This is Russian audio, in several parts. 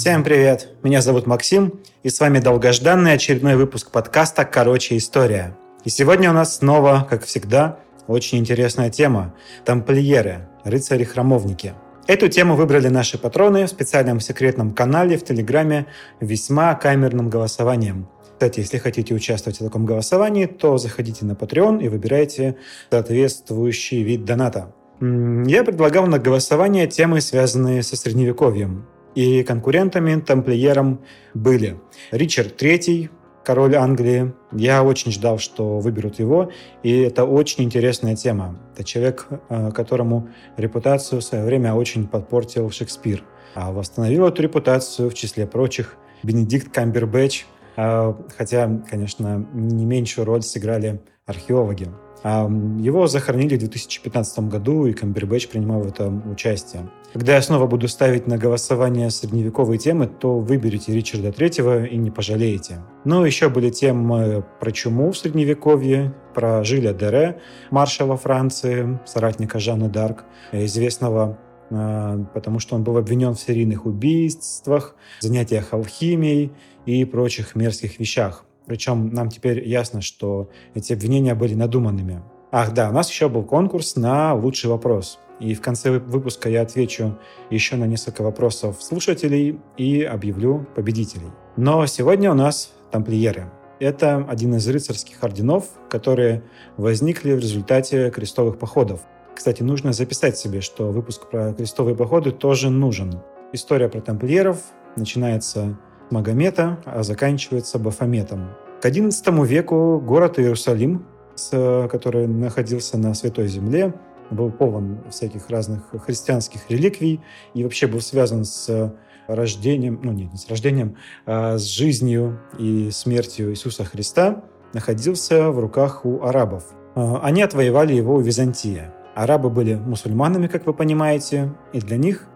Всем привет! Меня зовут Максим, и с вами долгожданный очередной выпуск подкаста «Короче, история». И сегодня у нас снова, как всегда, очень интересная тема – тамплиеры, рыцари-храмовники. Эту тему выбрали наши патроны в специальном секретном канале в Телеграме весьма камерным голосованием. Кстати, если хотите участвовать в таком голосовании, то заходите на Patreon и выбирайте соответствующий вид доната. Я предлагал на голосование темы, связанные со Средневековьем. И конкурентами тамплиерам были Ричард III, король Англии. Я очень ждал, что выберут его, и это очень интересная тема. Это человек, э, которому репутацию в свое время очень подпортил Шекспир. А восстановил эту репутацию, в числе прочих, Бенедикт Камбербэтч, э, хотя, конечно, не меньшую роль сыграли археологи. Его захоронили в 2015 году, и Камбербэтч принимал в этом участие. Когда я снова буду ставить на голосование средневековые темы, то выберите Ричарда Третьего и не пожалеете. Ну, еще были темы про чуму в Средневековье, про Жиля Дере, маршала Франции, соратника Жанны Д'Арк, известного а, потому что он был обвинен в серийных убийствах, занятиях алхимией и прочих мерзких вещах. Причем нам теперь ясно, что эти обвинения были надуманными. Ах да, у нас еще был конкурс на лучший вопрос. И в конце выпуска я отвечу еще на несколько вопросов слушателей и объявлю победителей. Но сегодня у нас тамплиеры. Это один из рыцарских орденов, которые возникли в результате крестовых походов. Кстати, нужно записать себе, что выпуск про крестовые походы тоже нужен. История про тамплиеров начинается Магомета, а заканчивается Бафометом. К XI веку город Иерусалим, который находился на Святой Земле, был полон всяких разных христианских реликвий и вообще был связан с рождением, ну нет, не с рождением, а с жизнью и смертью Иисуса Христа, находился в руках у арабов. А, они отвоевали его у Византии. Арабы были мусульманами, как вы понимаете, и для них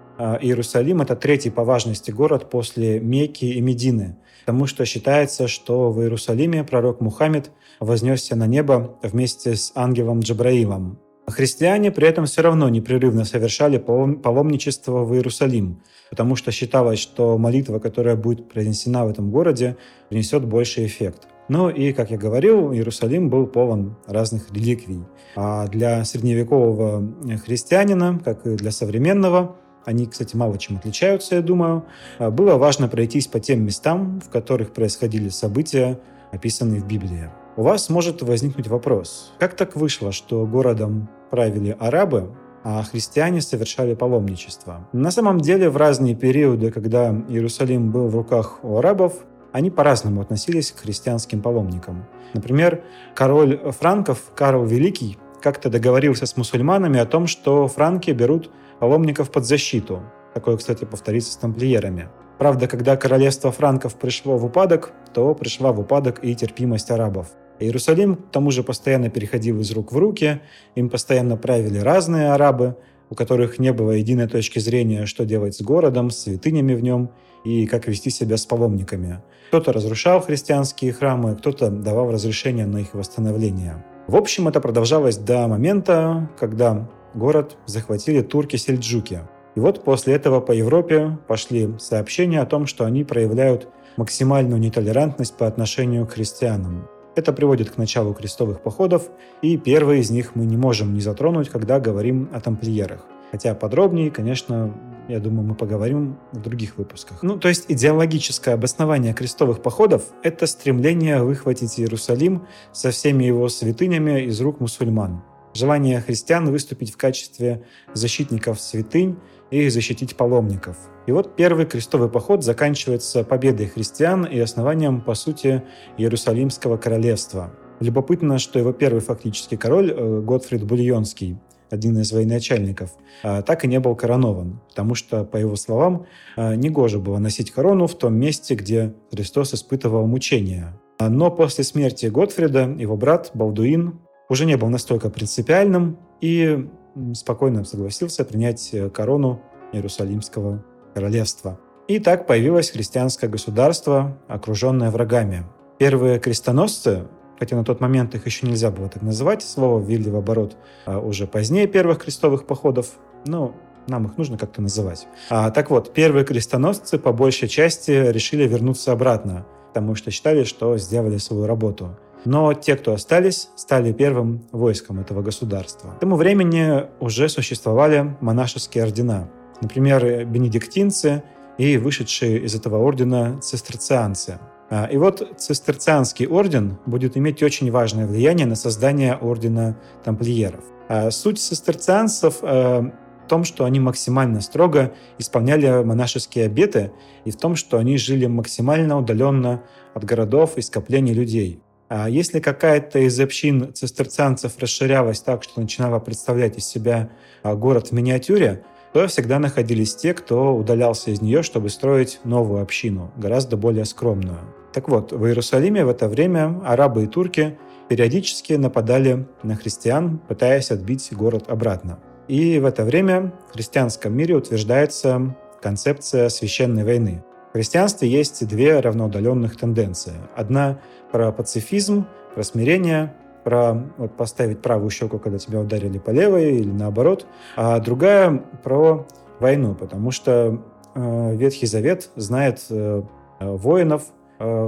Иерусалим – это третий по важности город после Мекки и Медины, потому что считается, что в Иерусалиме пророк Мухаммед вознесся на небо вместе с ангелом Джабраилом. Христиане при этом все равно непрерывно совершали паломничество в Иерусалим, потому что считалось, что молитва, которая будет произнесена в этом городе, принесет больший эффект. Ну и, как я говорил, Иерусалим был полон разных реликвий. А для средневекового христианина, как и для современного, они, кстати, мало чем отличаются, я думаю. А, было важно пройтись по тем местам, в которых происходили события, описанные в Библии. У вас может возникнуть вопрос, как так вышло, что городом правили арабы, а христиане совершали паломничество? На самом деле, в разные периоды, когда Иерусалим был в руках у арабов, они по-разному относились к христианским паломникам. Например, король франков Карл Великий как-то договорился с мусульманами о том, что франки берут паломников под защиту. Такое, кстати, повторится с тамплиерами. Правда, когда королевство франков пришло в упадок, то пришла в упадок и терпимость арабов. Иерусалим, к тому же, постоянно переходил из рук в руки, им постоянно правили разные арабы, у которых не было единой точки зрения, что делать с городом, с святынями в нем и как вести себя с паломниками. Кто-то разрушал христианские храмы, кто-то давал разрешение на их восстановление. В общем, это продолжалось до момента, когда город захватили турки-сельджуки. И вот после этого по Европе пошли сообщения о том, что они проявляют максимальную нетолерантность по отношению к христианам. Это приводит к началу крестовых походов, и первый из них мы не можем не затронуть, когда говорим о тамплиерах. Хотя подробнее, конечно, я думаю, мы поговорим в других выпусках. Ну, то есть идеологическое обоснование крестовых походов – это стремление выхватить Иерусалим со всеми его святынями из рук мусульман желание христиан выступить в качестве защитников святынь и защитить паломников. И вот первый крестовый поход заканчивается победой христиан и основанием, по сути, Иерусалимского королевства. Любопытно, что его первый фактический король, э, Готфрид Бульонский, один из военачальников, э, так и не был коронован, потому что, по его словам, э, негоже было носить корону в том месте, где Христос испытывал мучения. Но после смерти Готфрида его брат Балдуин уже не был настолько принципиальным и спокойно согласился принять э, корону Иерусалимского королевства. И так появилось христианское государство, окруженное врагами. Первые крестоносцы, хотя на тот момент их еще нельзя было так называть, слово ввели в оборот а уже позднее первых крестовых походов, но нам их нужно как-то называть. А, так вот, первые крестоносцы по большей части решили вернуться обратно, потому что считали, что сделали свою работу. Но те, кто остались, стали первым войском этого государства. К тому времени уже существовали монашеские ордена. Например, бенедиктинцы и вышедшие из этого ордена цистерцианцы. А, и вот цистерцианский орден будет иметь очень важное влияние на создание ордена тамплиеров. А суть цистерцианцев э, в том, что они максимально строго исполняли монашеские обеты и в том, что они жили максимально удаленно от городов и скоплений людей. А если какая-то из общин цистерцианцев расширялась так, что начинала представлять из себя город в миниатюре, то всегда находились те, кто удалялся из нее, чтобы строить новую общину, гораздо более скромную. Так вот, в Иерусалиме в это время арабы и турки периодически нападали на христиан, пытаясь отбить город обратно. И в это время в христианском мире утверждается концепция священной войны. В христианстве есть две равноудаленных тенденции. Одна про пацифизм, про смирение, про вот, поставить правую щеку, когда тебя ударили по левой, или наоборот, а другая про войну, потому что э, Ветхий Завет знает э, воинов,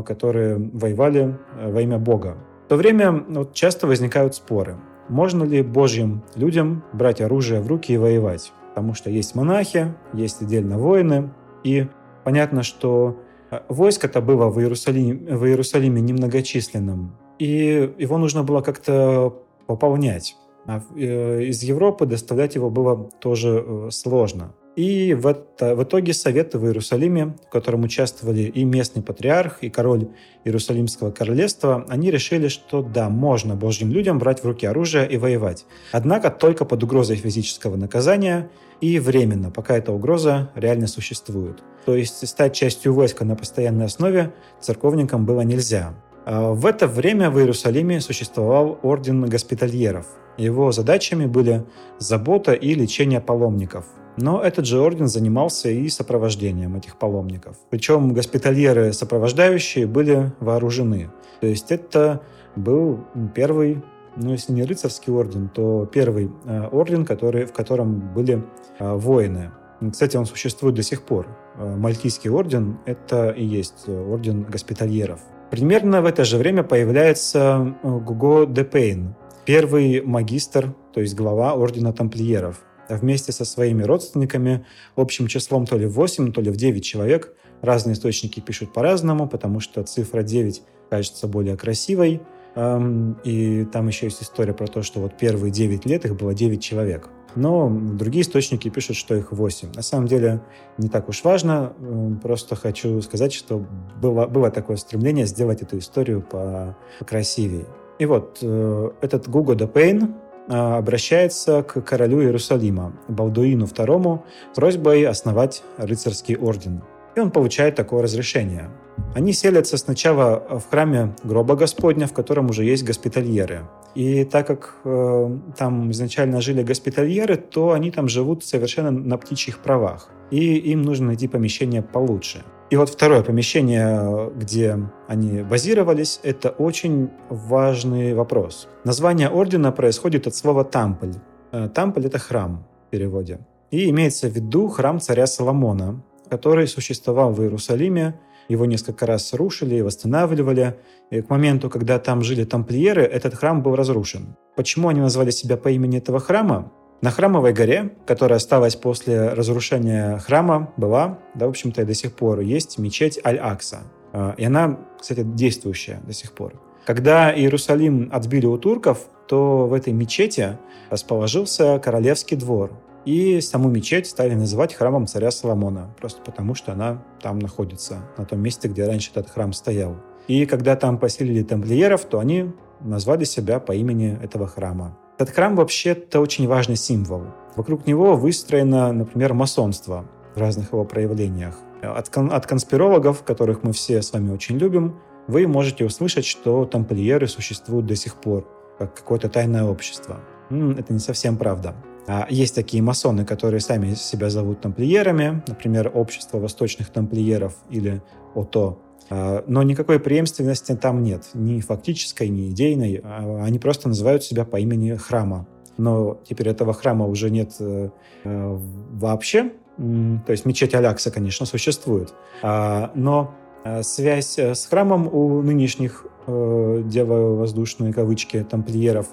которые воевали э, во имя Бога. В то время вот, часто возникают споры. Можно ли Божьим людям брать оружие в руки и воевать? Потому что есть монахи, есть отдельно воины, и понятно, что Э, войск это было в Иерусалиме, в Иерусалиме немногочисленным, и его нужно было как-то пополнять. А э, из Европы доставлять его было тоже э, сложно. И в, это, в итоге Советы в Иерусалиме, в котором участвовали и местный патриарх, и король Иерусалимского королевства, они решили, что да, можно Божьим людям брать в руки оружие и воевать. Однако только под угрозой физического наказания и временно, пока эта угроза реально существует. То есть стать частью войска на постоянной основе церковникам было нельзя. А в это время в Иерусалиме существовал орден госпитальеров. Его задачами были забота и лечение паломников – но этот же орден занимался и сопровождением этих паломников. Причем госпитальеры сопровождающие были вооружены. То есть это был первый, ну если не рыцарский орден, то первый э, орден, который, в котором были э, воины. Кстати, он существует до сих пор. Э, Мальтийский орден – это и есть орден госпитальеров. Примерно в это же время появляется Гуго де Пейн, первый магистр, то есть глава ордена тамплиеров – вместе со своими родственниками общим числом то ли в 8, то ли в 9 человек. Разные источники пишут по-разному, потому что цифра 9 кажется более красивой. Эм, и там еще есть история про то, что вот первые 9 лет их было 9 человек. Но другие источники пишут, что их 8. На самом деле не так уж важно. Эм, просто хочу сказать, что было, было такое стремление сделать эту историю покрасивее. И вот э, этот де Пейн, а, обращается к королю Иерусалима, Балдуину II, просьбой основать рыцарский орден. И он получает такое разрешение. Они селятся сначала в храме гроба Господня, в котором уже есть госпитальеры. И так как э, там изначально жили госпитальеры, то они там живут совершенно на птичьих правах. И им нужно найти помещение получше. И вот второе помещение, где они базировались, это очень важный вопрос. Название ордена происходит от слова «тампль». Э, «Тампль» — это храм в переводе. И имеется в виду храм царя Соломона, который существовал в Иерусалиме. Его несколько раз рушили и восстанавливали. И к моменту, когда там жили тамплиеры, этот храм был разрушен. Почему они назвали себя по имени этого храма? На Храмовой горе, которая осталась после разрушения храма, была, да, в общем-то, и до сих пор есть мечеть Аль-Акса. А, и она, кстати, действующая до сих пор. Когда Иерусалим отбили у турков, то в этой мечети расположился королевский двор. И саму мечеть стали называть храмом царя Соломона, просто потому что она там находится, на том месте, где раньше этот храм стоял. И когда там поселили тамплиеров, то они назвали себя по имени этого храма. Этот храм вообще-то очень важный символ. Вокруг него выстроено, например, масонство в разных его проявлениях. От, кон- от конспирологов, которых мы все с вами очень любим, вы можете услышать, что тамплиеры существуют до сих пор, как какое-то тайное общество. Это не совсем правда. А есть такие масоны, которые сами себя зовут тамплиерами, например, Общество восточных тамплиеров или ОТО. А, но никакой преемственности там нет, ни фактической, ни идейной. А, они просто называют себя по имени храма. но теперь этого храма уже нет э, вообще. То есть мечеть Алякса, конечно, существует. А, но э, связь с храмом у нынешних э, воздушные кавычки тамплиеров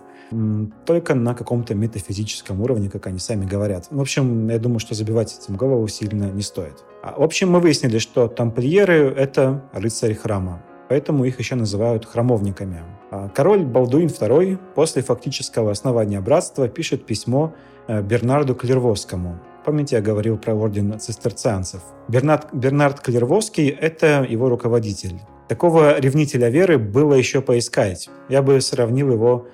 только на каком-то метафизическом уровне, как они сами говорят. В общем, я думаю, что забивать этим голову сильно не стоит. А, в общем, мы выяснили, что тамплиеры — это рыцари храма поэтому их еще называют храмовниками. А король Балдуин II после фактического основания братства пишет письмо э, Бернарду Клервосскому. Помните, я говорил про орден цистерцианцев. Бернард, Бернард Клервосский – это его руководитель. Такого ревнителя веры было еще поискать. Я бы сравнил его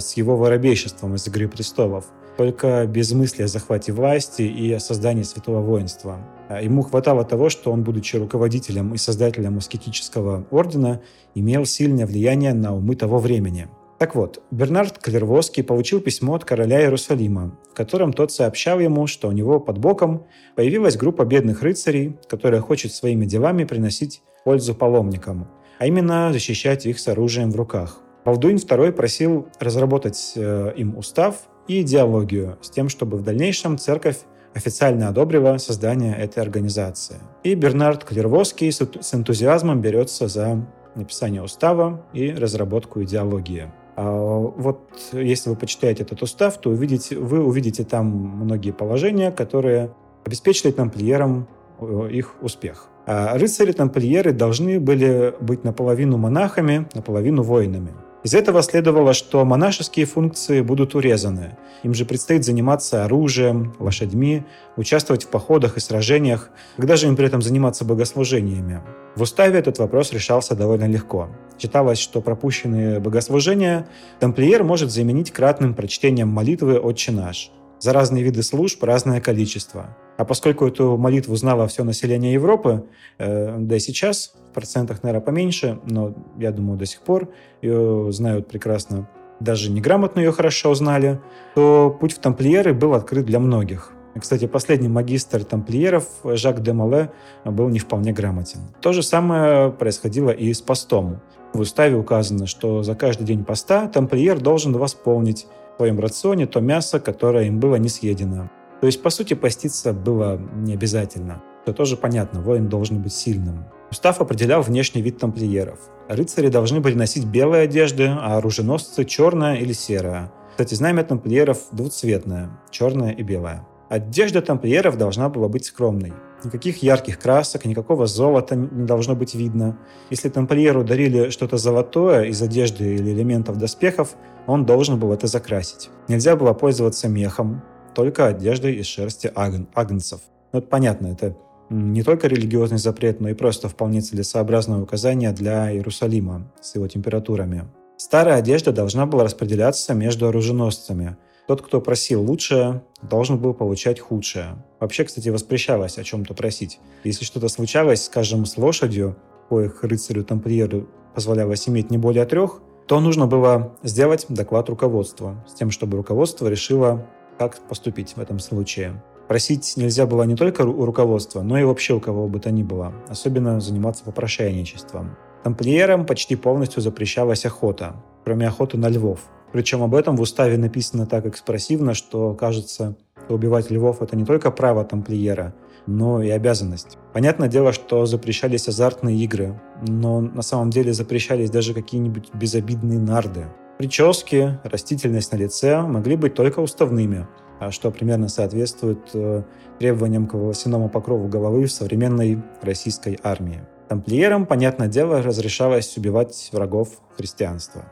с его воробейшеством из «Игры престолов» только без мысли о захвате власти и о создании святого воинства. А ему хватало того, что он, будучи руководителем и создателем аскетического ордена, имел сильное влияние на умы того времени. Так вот, Бернард Клервоский получил письмо от короля Иерусалима, в котором тот сообщал ему, что у него под боком появилась группа бедных рыцарей, которая хочет своими делами приносить пользу паломникам, а именно защищать их с оружием в руках. Балдуин II просил разработать э, им устав и идеологию с тем, чтобы в дальнейшем церковь официально одобрила создание этой организации. И Бернард Клервоский с энтузиазмом берется за написание устава и разработку идеологии. А вот если вы почитаете этот устав, то увидите, вы увидите там многие положения, которые обеспечили тамплиерам э, их успех. А рыцари-тамплиеры должны были быть наполовину монахами, наполовину воинами. Из этого следовало, что монашеские функции будут урезаны. Им же предстоит заниматься оружием, лошадьми, участвовать в походах и сражениях, когда же им при этом заниматься богослужениями. В уставе этот вопрос решался довольно легко. Считалось, что пропущенные богослужения тамплиер может заменить кратным прочтением молитвы «Отче наш». За разные виды служб разное количество. А поскольку эту молитву знало все население Европы, э, да и сейчас в процентах, наверное, поменьше, но я думаю, до сих пор ее знают прекрасно, даже неграмотно ее хорошо знали, то путь в тамплиеры был открыт для многих. Кстати, последний магистр тамплиеров Жак де Мале был не вполне грамотен. То же самое происходило и с постом. В уставе указано, что за каждый день поста тамплиер должен восполнить в своем рационе то мясо, которое им было не съедено. То есть, по сути, поститься было не обязательно. Это тоже понятно, воин должен быть сильным. Устав определял внешний вид тамплиеров. Рыцари должны были носить белые одежды, а оруженосцы – черная или серая. Кстати, знамя тамплиеров двуцветное – черное и белое. Одежда тамплиеров должна была быть скромной. Никаких ярких красок, никакого золота не должно быть видно. Если тамплиеру дарили что-то золотое из одежды или элементов доспехов, он должен был это закрасить. Нельзя было пользоваться мехом, только одеждой из шерсти аг... агнцев. Ну, это понятно, это не только религиозный запрет, но и просто вполне целесообразное указание для Иерусалима с его температурами. Старая одежда должна была распределяться между оруженосцами. Тот, кто просил лучшее, должен был получать худшее. Вообще, кстати, воспрещалось о чем-то просить. Если что-то случалось, скажем, с лошадью, коих рыцарю-тамплиеру позволялось иметь не более трех, то нужно было сделать доклад руководству, с тем, чтобы руководство решило, как поступить в этом случае. Просить нельзя было не только у руководства, но и вообще у кого бы то ни было, особенно заниматься попрошайничеством. Тамплиерам почти полностью запрещалась охота, кроме охоты на львов. Причем об этом в уставе написано так экспрессивно, что кажется, убивать львов – это не только право тамплиера, но и обязанность. Понятное дело, что запрещались азартные игры, но на самом деле запрещались даже какие-нибудь безобидные нарды. Прически, растительность на лице могли быть только уставными, а что примерно соответствует э, требованиям к волосяному покрову головы в современной российской армии. Тамплиерам, понятное дело, разрешалось убивать врагов христианства.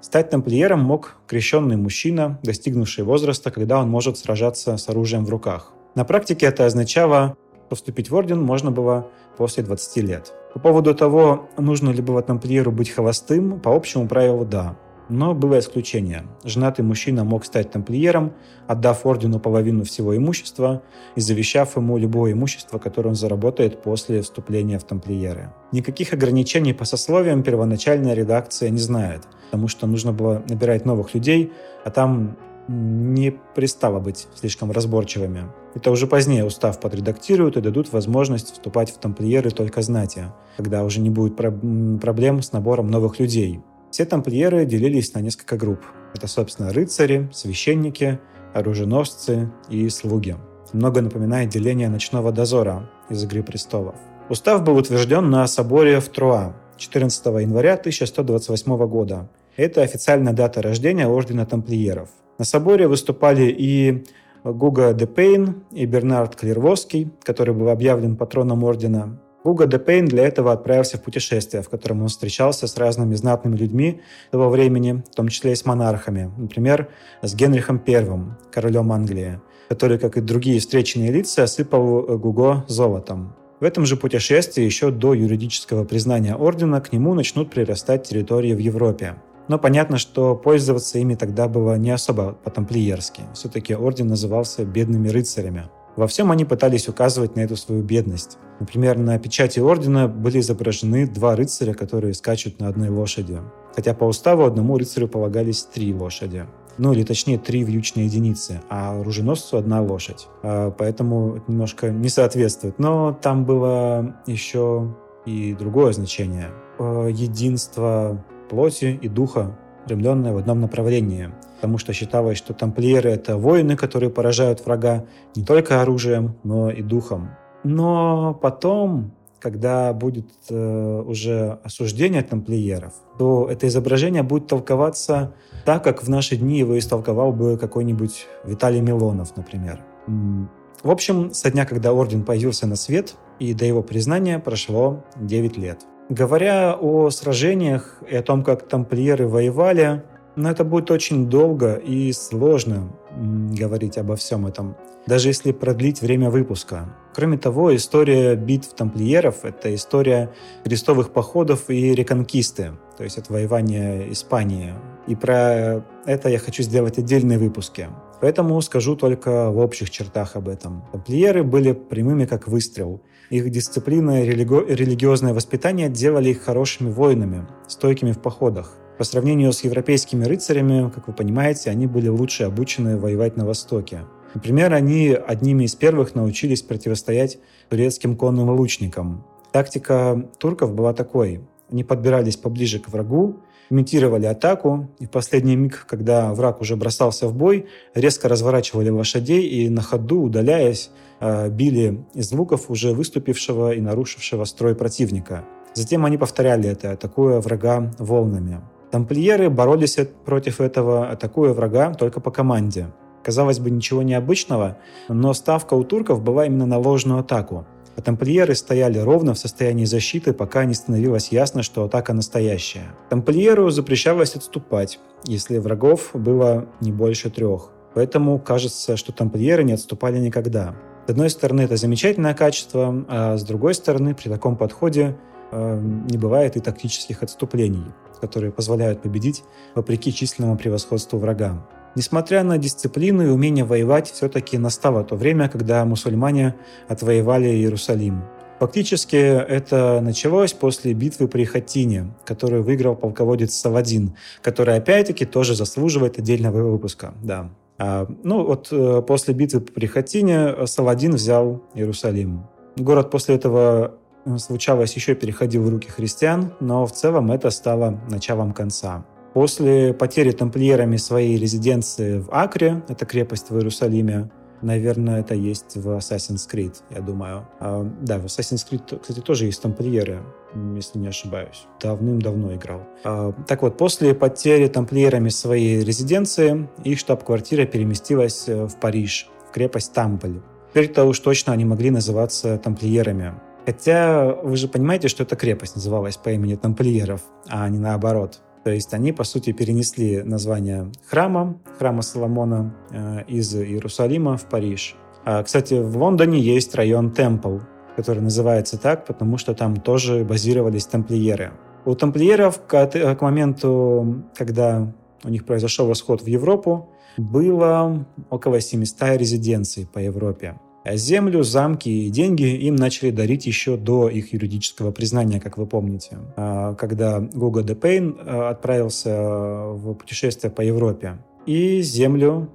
Стать тамплиером мог крещенный мужчина, достигнувший возраста, когда он может сражаться с оружием в руках. На практике это означало, что вступить в орден можно было после 20 лет. По поводу того, нужно ли было тамплиеру быть холостым, по общему правилу – да. Но было исключение. Женатый мужчина мог стать тамплиером, отдав ордену половину всего имущества и завещав ему любое имущество, которое он заработает после вступления в тамплиеры. Никаких ограничений по сословиям первоначальная редакция не знает, потому что нужно было набирать новых людей, а там не пристало быть слишком разборчивыми. Это уже позднее устав подредактируют и дадут возможность вступать в тамплиеры только знати, когда уже не будет проблем с набором новых людей, Все тамплиеры делились на несколько групп. Это, собственно, рыцари, священники, оруженосцы и слуги. Много напоминает деление ночного дозора из «Игры престолов». Устав был утвержден на соборе в Труа 14 января 1128 года. Это официальная дата рождения Ордена Тамплиеров. На соборе выступали и Гуга де Пейн, и Бернард Клервоский, который был объявлен патроном Ордена. Гуга де Пейн для этого отправился в путешествие, в котором он встречался с разными знатными людьми того времени, в том числе и с монархами. Например, с Генрихом I, королем Англии, который, как и другие встреченные лица, осыпал Гуго золотом. В этом же путешествии еще до юридического признания ордена к нему начнут прирастать территории в Европе. Но понятно, что пользоваться ими тогда было не особо по-тамплиерски. Все-таки орден назывался «бедными рыцарями». Во всем они пытались указывать на эту свою бедность. Например, на печати ордена были изображены два рыцаря, которые скачут на одной лошади. Хотя по уставу одному рыцарю полагались три лошади. Ну, или точнее, три вьючные единицы, а оруженосцу одна лошадь. А, поэтому это немножко не соответствует. Но там было еще и другое значение. Единство плоти и духа, устремленное в одном направлении. Потому что считалось, что тамплиеры — это воины, которые поражают врага не только оружием, но и духом. Но потом, когда будет э, уже осуждение тамплиеров, то это изображение будет толковаться так, как в наши дни его истолковал бы какой-нибудь Виталий Милонов, например. В общем, со дня, когда орден появился на свет, и до его признания прошло 9 лет. Говоря о сражениях и о том, как тамплиеры воевали, но это будет очень долго и сложно говорить обо всем этом, даже если продлить время выпуска. Кроме того, история битв тамплиеров – это история крестовых походов и реконкисты, то есть отвоевания Испании. И про это я хочу сделать отдельные выпуски. Поэтому скажу только в общих чертах об этом. Тамплиеры были прямыми как выстрел. Их дисциплина и религи- религиозное воспитание делали их хорошими воинами, стойкими в походах. По сравнению с европейскими рыцарями, как вы понимаете, они были лучше обучены воевать на Востоке. Например, они одними из первых научились противостоять турецким конным лучникам. Тактика турков была такой. Они подбирались поближе к врагу, имитировали атаку, и в последний миг, когда враг уже бросался в бой, резко разворачивали лошадей и на ходу, удаляясь, э, били из луков уже выступившего и нарушившего строй противника. Затем они повторяли это, атакуя врага волнами. Тамплиеры боролись против этого, атакуя врага только по команде. Казалось бы, ничего необычного, но ставка у турков была именно на ложную атаку – а тамплиеры стояли ровно в состоянии защиты, пока не становилось ясно, что атака настоящая. Тамплиеру запрещалось отступать, если врагов было не больше трех. Поэтому кажется, что тамплиеры не отступали никогда. С одной стороны, это замечательное качество, а с другой стороны, при таком подходе э, не бывает и тактических отступлений, которые позволяют победить вопреки численному превосходству врага. Несмотря на дисциплину и умение воевать, все-таки настало то время, когда мусульмане отвоевали Иерусалим. Фактически это началось после битвы при Хатине, которую выиграл полководец Саладин, который опять-таки тоже заслуживает отдельного выпуска. Да. А, ну вот э, после битвы при Хатине Саладин взял Иерусалим. Город после этого э, случалось еще переходил в руки христиан, но в целом это стало началом конца. После потери тамплиерами своей резиденции в Акре, это крепость в Иерусалиме, наверное, это есть в Assassin's Creed, я думаю. А, да, в Assassin's Creed, кстати, тоже есть тамплиеры, если не ошибаюсь. Давным-давно играл. А, так вот, после потери тамплиерами своей резиденции, их штаб-квартира переместилась э, в Париж, в крепость Тампль. Теперь-то уж точно они могли называться тамплиерами. Хотя вы же понимаете, что эта крепость называлась по имени тамплиеров, а не наоборот. То есть они, по сути, перенесли название храма, храма Соломона, э, из Иерусалима в Париж. А, кстати, в Лондоне есть район Темпл, который называется так, потому что там тоже базировались тамплиеры. У тамплиеров к, к моменту, когда у них произошел восход в Европу, было около 700 резиденций по Европе. А землю, замки и деньги им начали дарить еще до их юридического признания, как вы помните. А, когда Гуго де Пейн а, отправился в путешествие по Европе. И землю,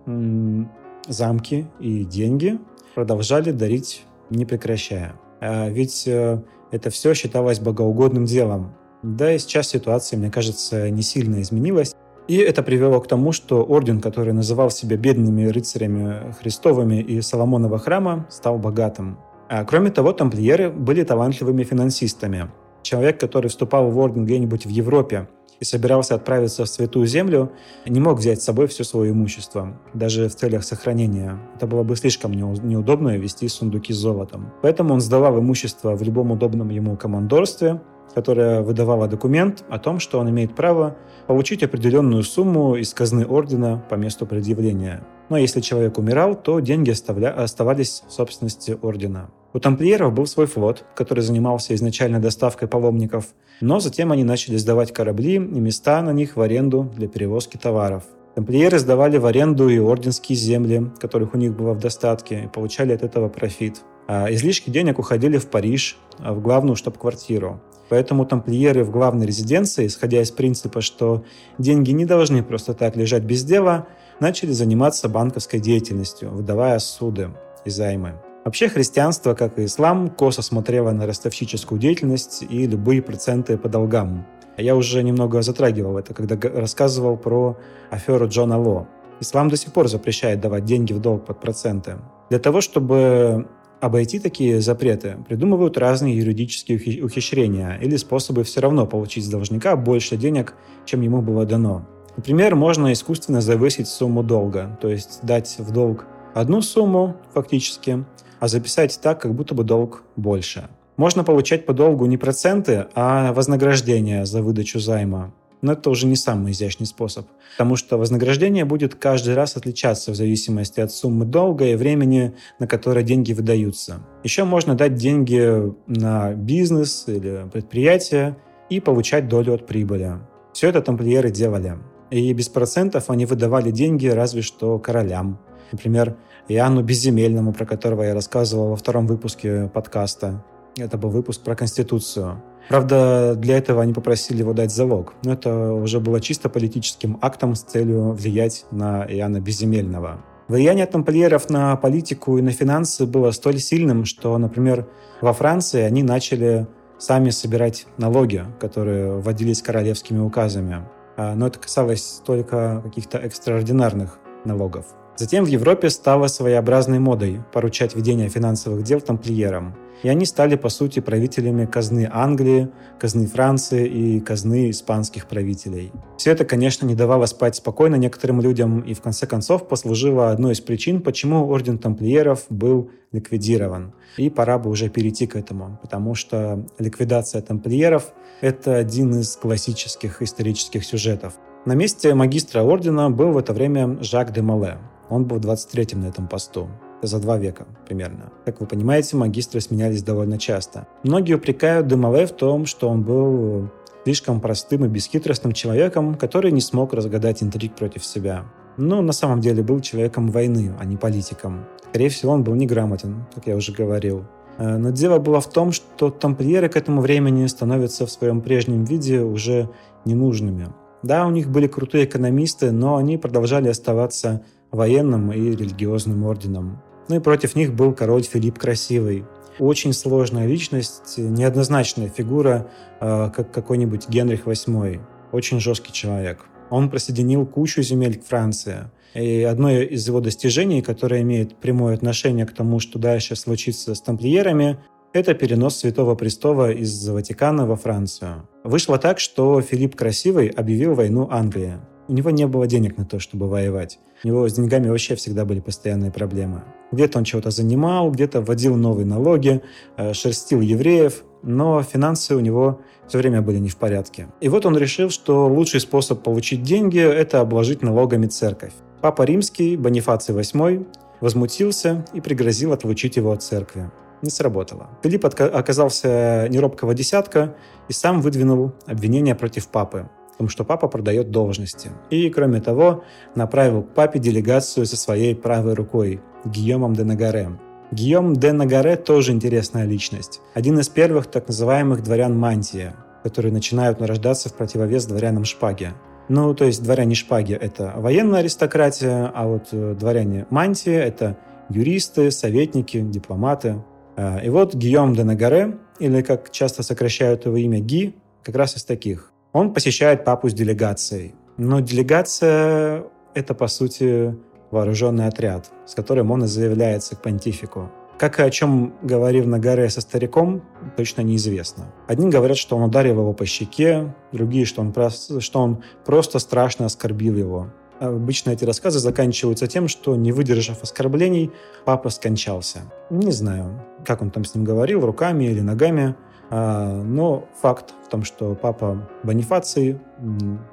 замки и деньги продолжали дарить не прекращая. Ведь э, это все считалось богоугодным делом. Да и сейчас ситуация, мне кажется, не сильно изменилась. И это привело к тому, что орден, который называл себя бедными рыцарями Христовыми и Соломонова храма, стал богатым. А кроме того, тамплиеры были талантливыми финансистами. Человек, который вступал в орден где-нибудь в Европе и собирался отправиться в Святую Землю, не мог взять с собой все свое имущество, даже в целях сохранения. Это было бы слишком неудобно вести сундуки с золотом. Поэтому он сдавал имущество в любом удобном ему командорстве, которое выдавало документ о том, что он имеет право получить определенную сумму из казны ордена по месту предъявления. Но если человек умирал, то деньги оставля... оставались в собственности ордена. У тамплиеров был свой флот, который занимался изначально доставкой паломников, но затем они начали сдавать корабли и места на них в аренду для перевозки товаров. Тамплиеры сдавали в аренду и орденские земли, которых у них было в достатке, и получали от этого профит. А излишки денег уходили в Париж, а в главную штаб-квартиру. Поэтому тамплиеры в главной резиденции, исходя из принципа, что деньги не должны просто так лежать без дела, начали заниматься банковской деятельностью, выдавая суды и займы. Вообще христианство, как и ислам, косо смотрело на ростовщическую деятельность и любые проценты по долгам. Я уже немного затрагивал это, когда рассказывал про аферу Джона Ло. Ислам до сих пор запрещает давать деньги в долг под проценты. Для того, чтобы обойти такие запреты, придумывают разные юридические ухищрения или способы все равно получить с должника больше денег, чем ему было дано. Например, можно искусственно завысить сумму долга, то есть дать в долг одну сумму фактически, а записать так, как будто бы долг больше. Можно получать по долгу не проценты, а вознаграждение за выдачу займа. Но это уже не самый изящный способ, потому что вознаграждение будет каждый раз отличаться в зависимости от суммы долга и времени, на которое деньги выдаются. Еще можно дать деньги на бизнес или предприятие и получать долю от прибыли. Все это тамплиеры делали. И без процентов они выдавали деньги разве что королям. Например, Иоанну Безземельному, про которого я рассказывал во втором выпуске подкаста. Это был выпуск про Конституцию. Правда, для этого они попросили его дать залог, но это уже было чисто политическим актом с целью влиять на Иоанна Безземельного. Влияние тамплиеров на политику и на финансы было столь сильным, что, например, во Франции они начали сами собирать налоги, которые вводились королевскими указами. А, но это касалось только каких-то экстраординарных налогов. Затем в Европе стало своеобразной модой поручать ведение финансовых дел тамплиерам. И они стали, по сути, правителями казны Англии, казны Франции и казны испанских правителей. Все это, конечно, не давало спать спокойно некоторым людям и, в конце концов, послужило одной из причин, почему Орден Тамплиеров был ликвидирован. И пора бы уже перейти к этому, потому что ликвидация тамплиеров — это один из классических исторических сюжетов. На месте магистра ордена был в это время Жак де Мале, он был 23-м на этом посту за два века примерно. Как вы понимаете, магистры сменялись довольно часто. Многие упрекают Демале в том, что он был слишком простым и бесхитростным человеком, который не смог разгадать интриг против себя. Но на самом деле был человеком войны, а не политиком. Скорее всего, он был неграмотен, как я уже говорил. Э, но дело было в том, что тамплиеры к этому времени становятся в своем прежнем виде уже ненужными. Да, у них были крутые экономисты, но они продолжали оставаться военным и религиозным орденом. Ну и против них был король Филипп Красивый. Очень сложная личность, неоднозначная фигура, э, как какой-нибудь Генрих VIII. Очень жесткий человек. Он присоединил кучу земель к Франции. И одно из его достижений, которое имеет прямое отношение к тому, что дальше случится с тамплиерами, это перенос Святого Престола из Ватикана во Францию. Вышло так, что Филипп Красивый объявил войну Англии. У него не было денег на то, чтобы воевать. У него с деньгами вообще всегда были постоянные проблемы. Где-то он чего-то занимал, где-то вводил новые налоги, э, шерстил евреев, но финансы у него все время были не в порядке. И вот он решил, что лучший способ получить деньги – это обложить налогами церковь. Папа Римский, Бонифаций VIII, возмутился и пригрозил отлучить его от церкви. Не сработало. Филипп оказался неробкого десятка и сам выдвинул обвинение против папы в том, что папа продает должности. И, кроме того, направил к папе делегацию со своей правой рукой, Гийомом де Нагаре. Гийом де Нагаре тоже интересная личность. Один из первых так называемых дворян Мантия, которые начинают нарождаться в противовес дворянам Шпаги. Ну, то есть дворяне Шпаги – это военная аристократия, а вот э, дворяне Мантия – это юристы, советники, дипломаты. А, и вот Гийом де Нагаре, или как часто сокращают его имя Ги, как раз из таких. Он посещает папу с делегацией. Но делегация – это, по сути, вооруженный отряд, с которым он и заявляется к понтифику. Как и о чем говорил на горе со стариком, точно неизвестно. Одни говорят, что он ударил его по щеке, другие, что он, просто, что он просто страшно оскорбил его. Обычно эти рассказы заканчиваются тем, что, не выдержав оскорблений, папа скончался. Не знаю, как он там с ним говорил, руками или ногами, но факт в том, что папа Бонифаций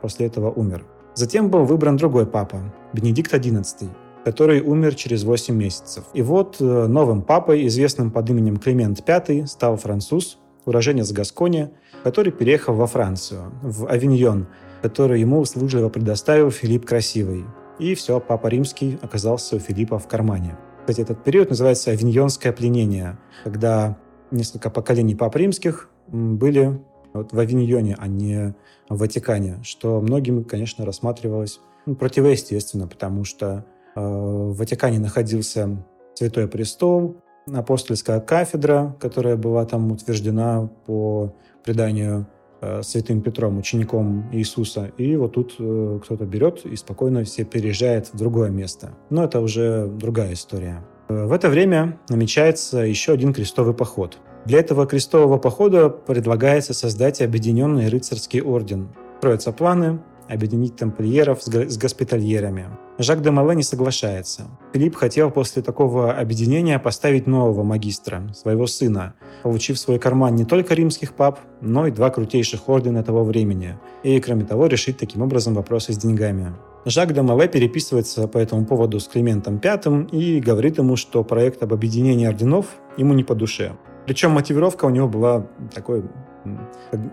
после этого умер. Затем был выбран другой папа, Бенедикт XI, который умер через 8 месяцев. И вот э, новым папой, известным под именем Климент V, стал француз, уроженец Гаскони, который переехал во Францию, в Авиньон, который ему услужливо предоставил Филипп Красивый. И все, Папа Римский оказался у Филиппа в кармане. Кстати, этот период называется Авиньонское пленение, когда несколько поколений Пап Римских были вот в Авиньоне, а не в Ватикане, что многим, конечно, рассматривалось ну, противоестественно, потому что э, в Ватикане находился Святой Престол, апостольская кафедра, которая была там утверждена по преданию Э, святым Петром, учеником Иисуса. И вот тут э, кто-то берет и спокойно все переезжает в другое место. Но это уже другая история. Э, в это время намечается еще один крестовый поход. Для этого крестового похода предлагается создать объединенный рыцарский орден. Строятся планы, объединить тамплиеров с госпитальерами. Жак де Мале не соглашается. Филипп хотел после такого объединения поставить нового магистра, своего сына, получив в свой карман не только римских пап, но и два крутейших ордена того времени, и, кроме того, решить таким образом вопросы с деньгами. Жак де Мале переписывается по этому поводу с Климентом V и говорит ему, что проект об объединении орденов ему не по душе. Причем мотивировка у него была такой,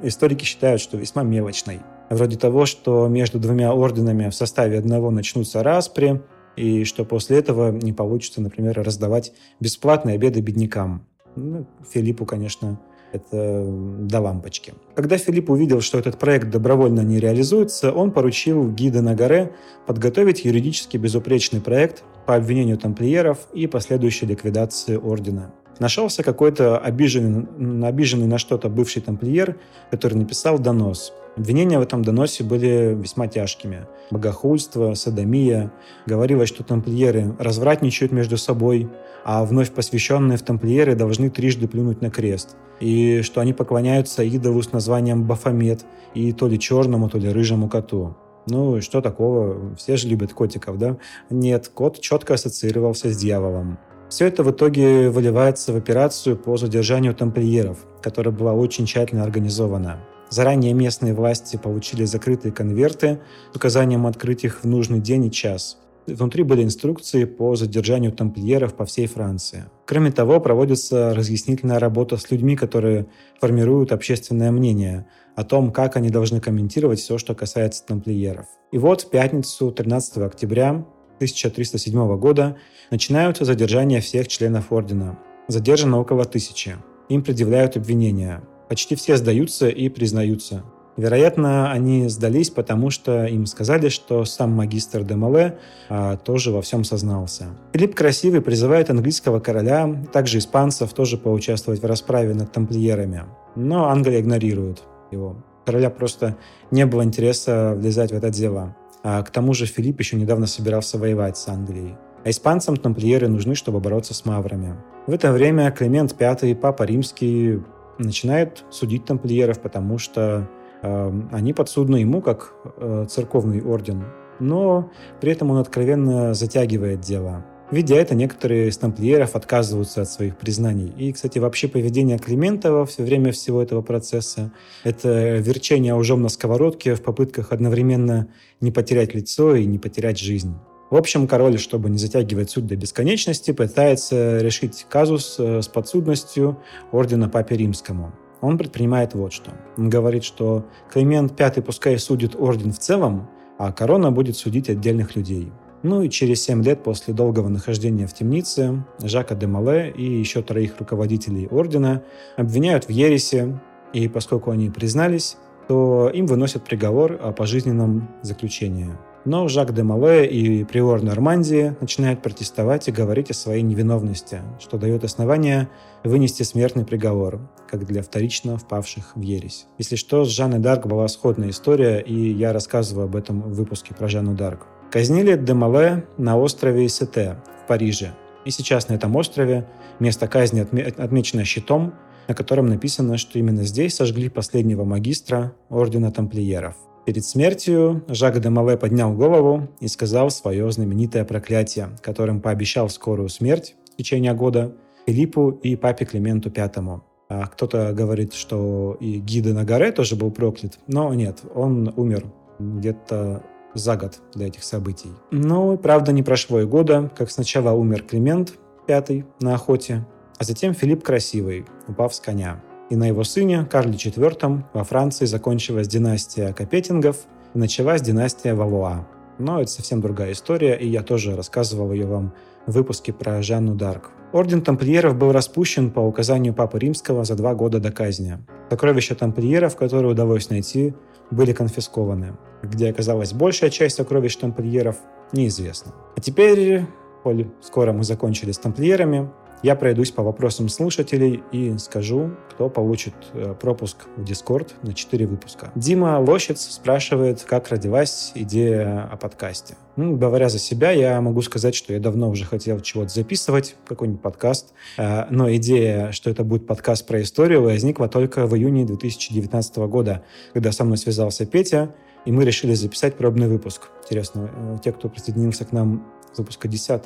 историки считают, что весьма мелочной вроде того, что между двумя орденами в составе одного начнутся распри, и что после этого не получится, например, раздавать бесплатные обеды беднякам. Ну, Филиппу, конечно, это до лампочки. Когда Филипп увидел, что этот проект добровольно не реализуется, он поручил гида на горе подготовить юридически безупречный проект по обвинению тамплиеров и последующей ликвидации ордена. Нашелся какой-то обиженный, обиженный на что-то бывший тамплиер, который написал донос – Обвинения в этом доносе были весьма тяжкими. Богохульство, садомия. Говорилось, что тамплиеры развратничают между собой, а вновь посвященные в тамплиеры должны трижды плюнуть на крест. И что они поклоняются идолу с названием Бафомет и то ли черному, то ли рыжему коту. Ну, что такого? Все же любят котиков, да? Нет, кот четко ассоциировался с дьяволом. Все это в итоге выливается в операцию по задержанию тамплиеров, которая была очень тщательно организована. Заранее местные власти получили закрытые конверты с указанием открыть их в нужный день и час. Внутри были инструкции по задержанию тамплиеров по всей Франции. Кроме того, проводится разъяснительная работа с людьми, которые формируют общественное мнение о том, как они должны комментировать все, что касается тамплиеров. И вот в пятницу, 13 октября 1307 года, начинаются задержания всех членов ордена. Задержано около тысячи. Им предъявляют обвинения. Почти все сдаются и признаются. Вероятно, они сдались, потому что им сказали, что сам магистр Демале а, тоже во всем сознался. Филипп Красивый призывает английского короля, также испанцев, тоже поучаствовать в расправе над тамплиерами. Но Англия игнорирует его. Короля просто не было интереса влезать в это дело. А к тому же Филипп еще недавно собирался воевать с Англией. А испанцам тамплиеры нужны, чтобы бороться с маврами. В это время Климент V, Папа Римский, начинает судить тамплиеров, потому что э, они подсудны ему как э, церковный орден, но при этом он откровенно затягивает дело. Видя это, некоторые из тамплиеров отказываются от своих признаний. И, кстати, вообще поведение Климентова все время всего этого процесса — это верчение ужом на сковородке в попытках одновременно не потерять лицо и не потерять жизнь. В общем, король, чтобы не затягивать суд до бесконечности, пытается решить казус э, с подсудностью ордена Папе Римскому. Он предпринимает вот что. Он говорит, что Климент V пускай судит орден в целом, а корона будет судить отдельных людей. Ну и через 7 лет после долгого нахождения в темнице Жака де Мале и еще троих руководителей ордена обвиняют в ересе, и поскольку они признались, то им выносят приговор о пожизненном заключении. Но Жак де Мале и приор Нормандии начинают протестовать и говорить о своей невиновности, что дает основание вынести смертный приговор, как для вторично впавших в ересь. Если что, с Жанной Дарк была сходная история, и я рассказываю об этом в выпуске про Жанну Дарк. Казнили де Мале на острове Сете в Париже. И сейчас на этом острове место казни отмечено щитом, на котором написано, что именно здесь сожгли последнего магистра Ордена Тамплиеров – Перед смертью Жак де Мале поднял голову и сказал свое знаменитое проклятие, которым пообещал скорую смерть в течение года Филиппу и папе Клименту V. А кто-то говорит, что и Гида Нагаре тоже был проклят, но нет, он умер где-то за год до этих событий. Но, правда, не прошло и года, как сначала умер Климент V на охоте, а затем Филипп Красивый, упав с коня и на его сыне Карле IV во Франции закончилась династия Капетингов и началась династия Валуа. Но это совсем другая история, и я тоже рассказывал ее вам в выпуске про Жанну Дарк. Орден тамплиеров был распущен по указанию Папы Римского за два года до казни. Сокровища тамплиеров, которые удалось найти, были конфискованы. Где оказалась большая часть сокровищ тамплиеров, неизвестно. А теперь, коль скоро мы закончили с тамплиерами, я пройдусь по вопросам слушателей и скажу, кто получит э, пропуск в Discord на 4 выпуска. Дима Лощец спрашивает, как родилась идея о подкасте. Ну, говоря за себя, я могу сказать, что я давно уже хотел чего-то записывать, какой-нибудь подкаст, э, но идея, что это будет подкаст про историю, возникла только в июне 2019 года, когда со мной связался Петя, и мы решили записать пробный выпуск. Интересно, э, те, кто присоединился к нам с выпуска 10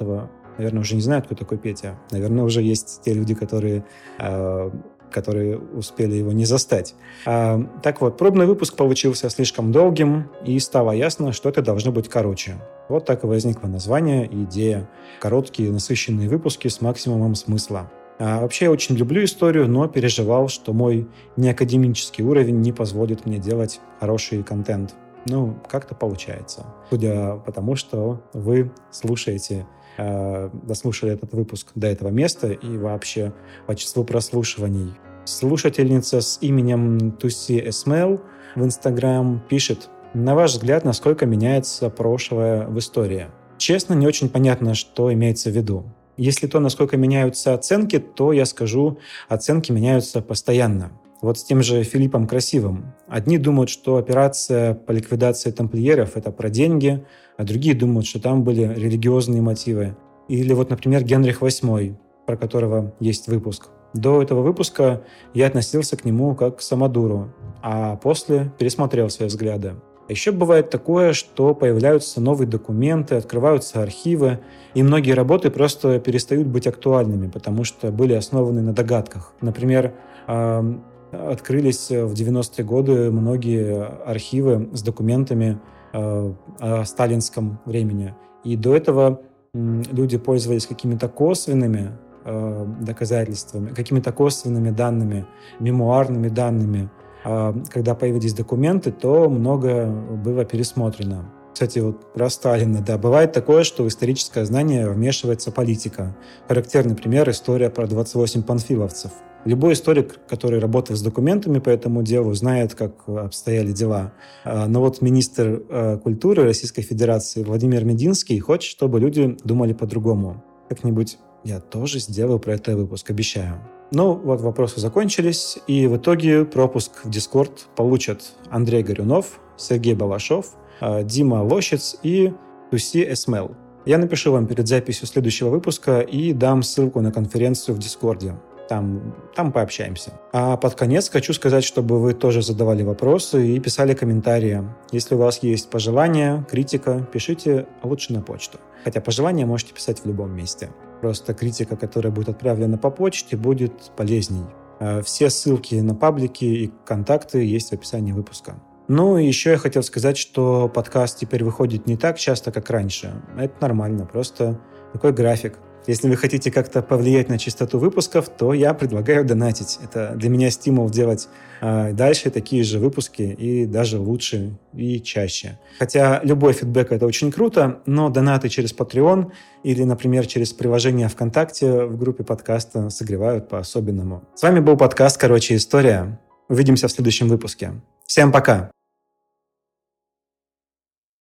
наверное, уже не знают, кто такой Петя. Наверное, уже есть те люди, которые э, которые успели его не застать. А, так вот, пробный выпуск получился слишком долгим, и стало ясно, что это должно быть короче. Вот так и возникло название и идея. Короткие, насыщенные выпуски с максимумом смысла. А вообще я очень люблю историю, но переживал, что мой неакадемический уровень не позволит мне делать хороший контент. Ну, как-то получается. Судя по тому, что вы слушаете э, дослушали этот выпуск до этого места и вообще по числу прослушиваний. Слушательница с именем Туси Эсмел в Инстаграм пишет, на ваш взгляд, насколько меняется прошлое в истории? Честно, не очень понятно, что имеется в виду. Если то, насколько меняются оценки, то я скажу, оценки меняются постоянно. Вот с тем же Филиппом Красивым. Одни думают, что операция по ликвидации тамплиеров – это про деньги, а другие думают, что там были религиозные мотивы. Или вот, например, Генрих VIII, про которого есть выпуск. До этого выпуска я относился к нему как к самодуру, а после пересмотрел свои взгляды. Еще бывает такое, что появляются новые документы, открываются архивы, и многие работы просто перестают быть актуальными, потому что были основаны на догадках. Например, открылись в 90-е годы многие архивы с документами о сталинском времени. И до этого люди пользовались какими-то косвенными э, доказательствами, какими-то косвенными данными, мемуарными данными. А когда появились документы, то много было пересмотрено. Кстати, вот про Сталина, да, бывает такое, что в историческое знание вмешивается политика. Характерный пример – история про 28 панфиловцев – Любой историк, который работает с документами по этому делу, знает, как обстояли дела. А, но вот министр э, культуры Российской Федерации Владимир Мединский хочет, чтобы люди думали по-другому. Как-нибудь я тоже сделаю про это выпуск, обещаю. Ну, вот вопросы закончились, и в итоге пропуск в Дискорд получат Андрей Горюнов, Сергей Балашов, э, Дима Лощец и Туси Эсмел. Я напишу вам перед записью следующего выпуска и дам ссылку на конференцию в Дискорде. Там, там пообщаемся. А под конец хочу сказать, чтобы вы тоже задавали вопросы и писали комментарии. Если у вас есть пожелания, критика, пишите лучше на почту. Хотя пожелания можете писать в любом месте. Просто критика, которая будет отправлена по почте, будет полезней. А все ссылки на паблики и контакты есть в описании выпуска. Ну и еще я хотел сказать, что подкаст теперь выходит не так часто, как раньше. Это нормально, просто такой график. Если вы хотите как-то повлиять на частоту выпусков, то я предлагаю донатить. Это для меня стимул делать э, дальше такие же выпуски и даже лучше и чаще. Хотя любой фидбэк это очень круто, но донаты через Patreon или, например, через приложение ВКонтакте в группе подкаста согревают по-особенному. С вами был подкаст «Короче, история». Увидимся в следующем выпуске. Всем пока!